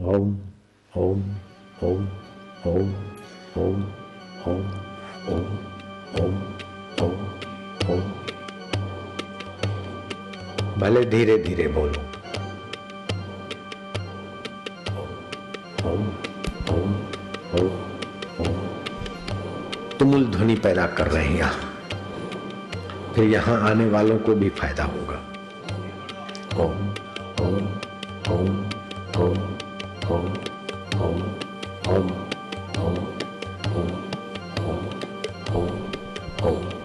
ओम ओम ओम ओम ओम ओम ओम ओम ओम ओम भले धीरे धीरे बोलो। तुमुल ध्वनि पैदा कर रहे हैं यहाँ। फिर यहाँ आने वालों को भी फ़ायदा होगा। ओम home.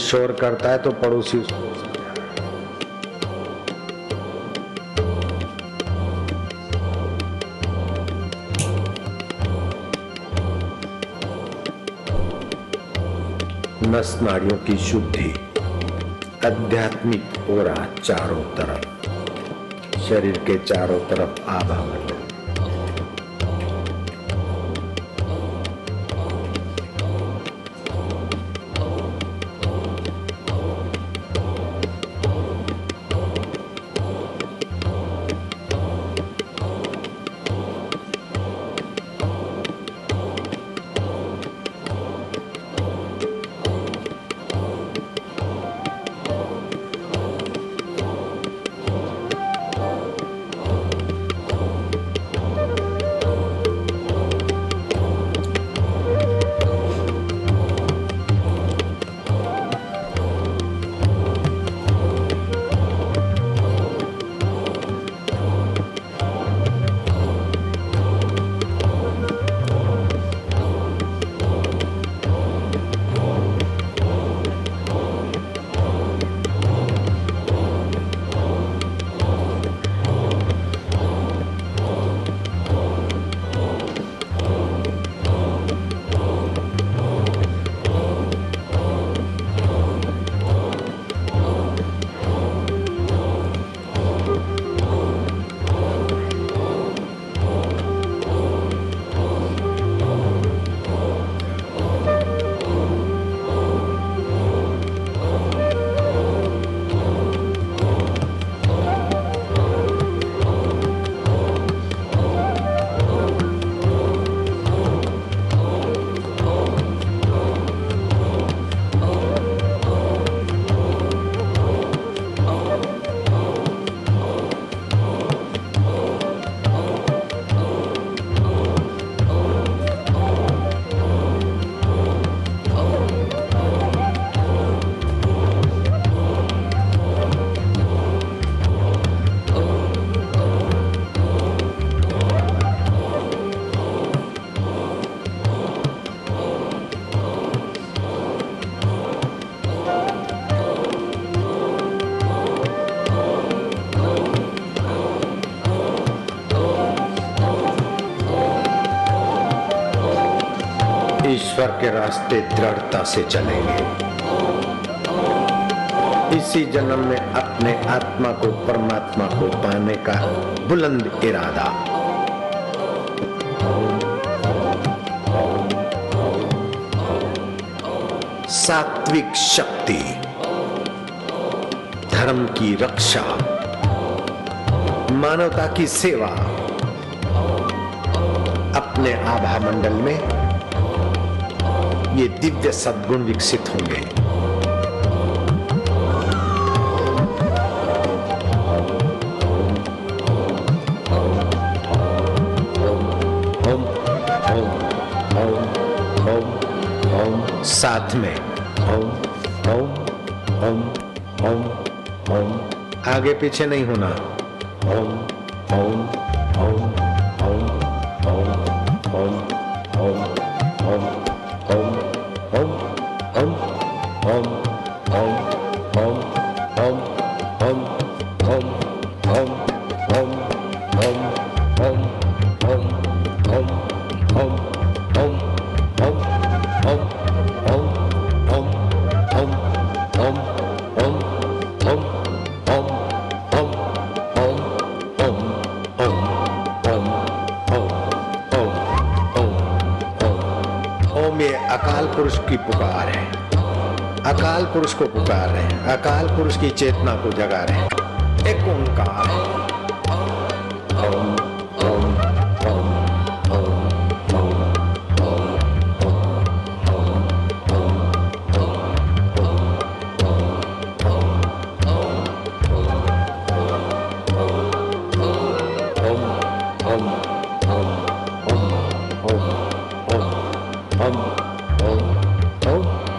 शोर करता है तो पड़ोसी उसको नस नाड़ियों की शुद्धि, आध्यात्मिक हो रहा चारों तरफ़, शरीर के चारों तरफ़ आभा मंडल। के रास्ते दृढ़ता से चलेंगे। इसी जन्म में अपने आत्मा को, परमात्मा को पाने का बुलंद इरादा। सात्विक शक्ति, धर्म की रक्षा, मानवता की सेवा, अपने आभा मंडल में ये दिव्य सद्गुण विकसित होंगे साथ में ओम ओम ओम ओम ओम आगे पीछे नहीं होना ओम ओम ओम ओम ओम ओम अकाल पुरुष की पुकार है। अकाल पुरुष को पुकार रहे हैं। अकाल पुरुष की चेतना को जगा रहे हैं। एक ओंकार ओम oh, oh.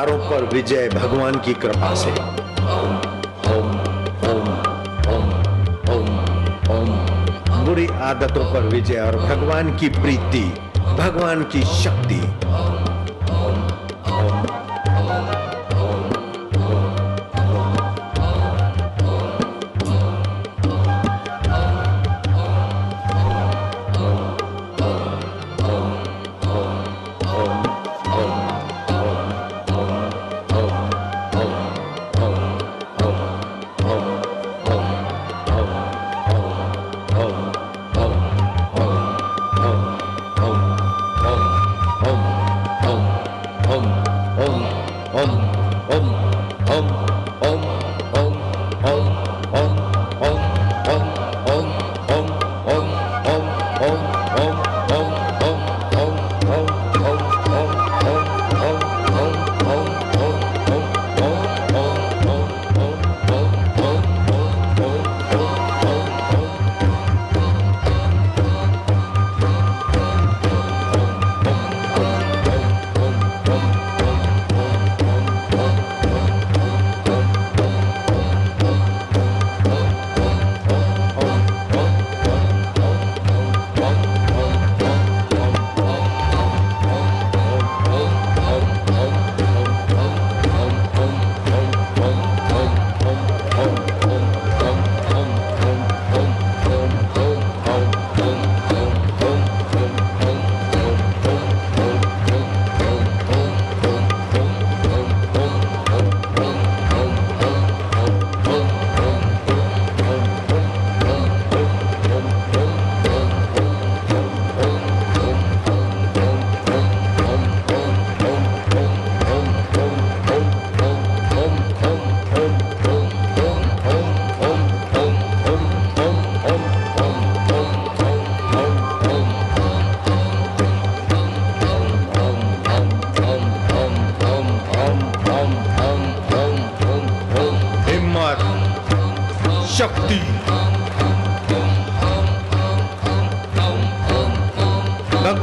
विकारों पर विजय भगवान की कृपा से। ओम ओम बुरी आदतों पर विजय और भगवान की प्रीति, भगवान की शक्ति।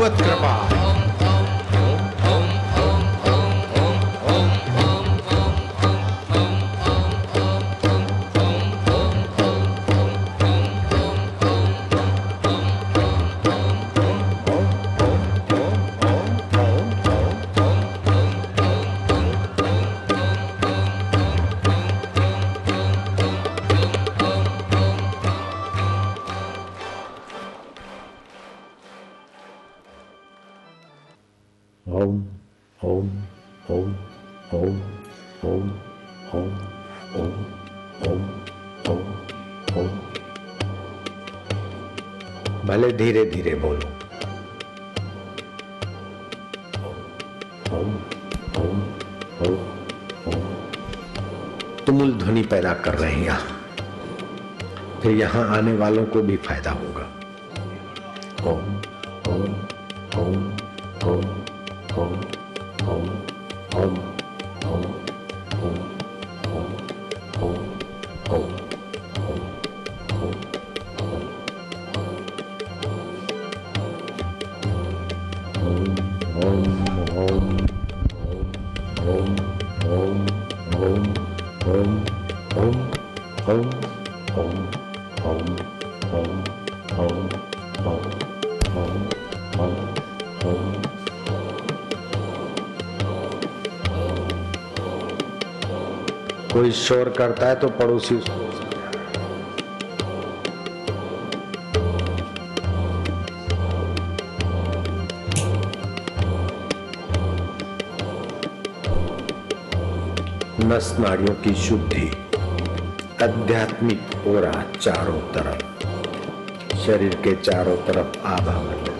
भगवत कृपा ओम ओम ओम ओम ओम ओम ओम ओम ओम ओम भले धीरे धीरे बोलो। तुमुल ध्वनि पैदा कर रहे हैं यहाँ। फिर यहाँ आने वालों को भी फ़ायदा होगा। ओम कोई शोर करता है तो पड़ोसी उसको नस नाड़ियों की शुद्धि, आध्यात्मिक हो रहा चारों तरफ़, शरीर के चारों तरफ़ आभा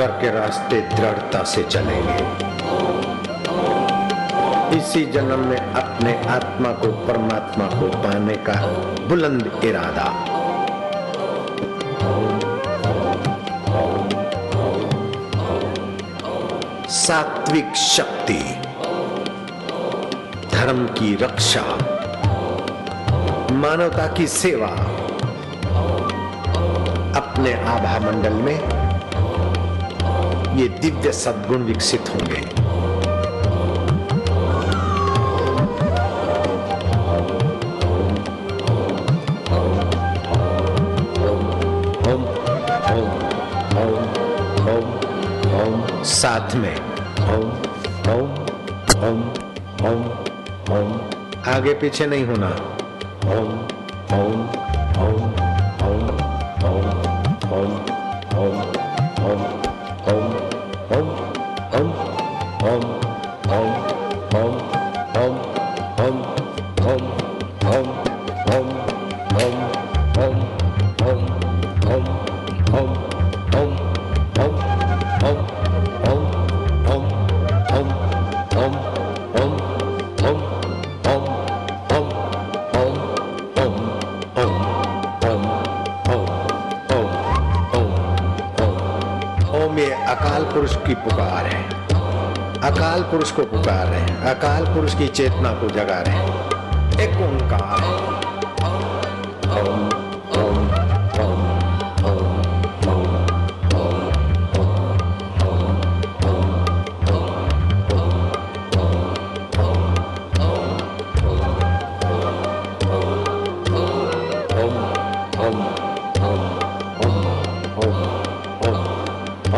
ईश्वर के रास्ते दृढ़ता से चलेंगे। इसी जन्म में अपने आत्मा को, परमात्मा को पाने का बुलंद इरादा। सात्विक शक्ति, धर्म की रक्षा, मानवता की सेवा, अपने आभा मंडल में ये दिव्य सद्गुण विकसित होंगे। साथ में। ओम ओम ओम ओम ओम आगे पीछे नहीं होना। ओम ओम ओम ओम ओम ओम ओम ओम अकाल पुरुष की पुकार है अकाल पुरुष को पुकार रहे हैं अकाल पुरुष की चेतना को जगा रहे हैं एक ओंकार है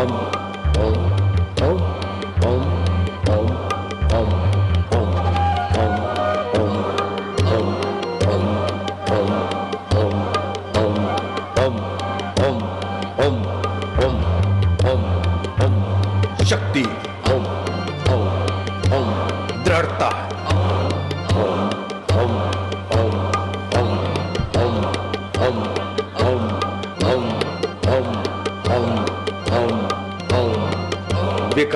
Amen.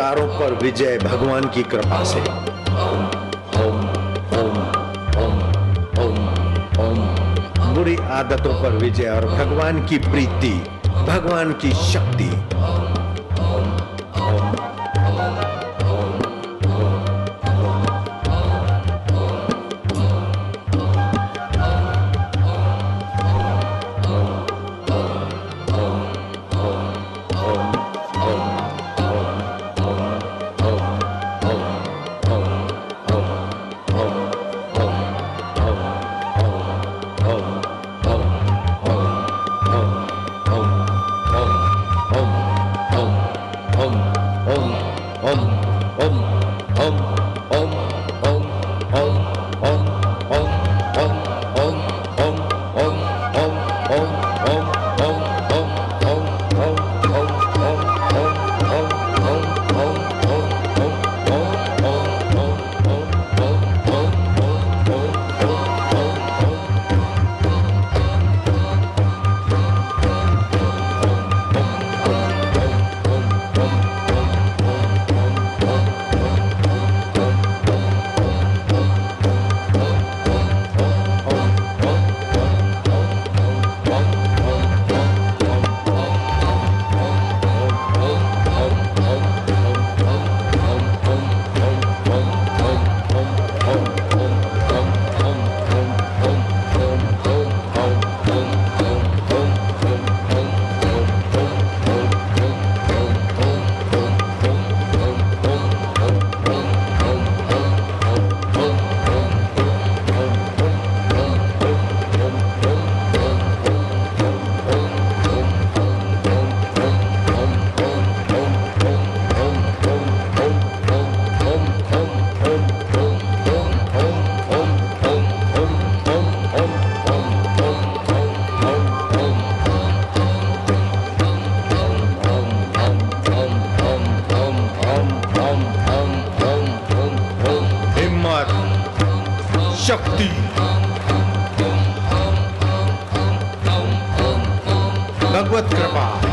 विकारों पर विजय भगवान की कृपा से। ओम ओम ओम ओम ओम। बुरी आदतों पर विजय और भगवान की प्रीति, भगवान की शक्ति। भगवत कृपा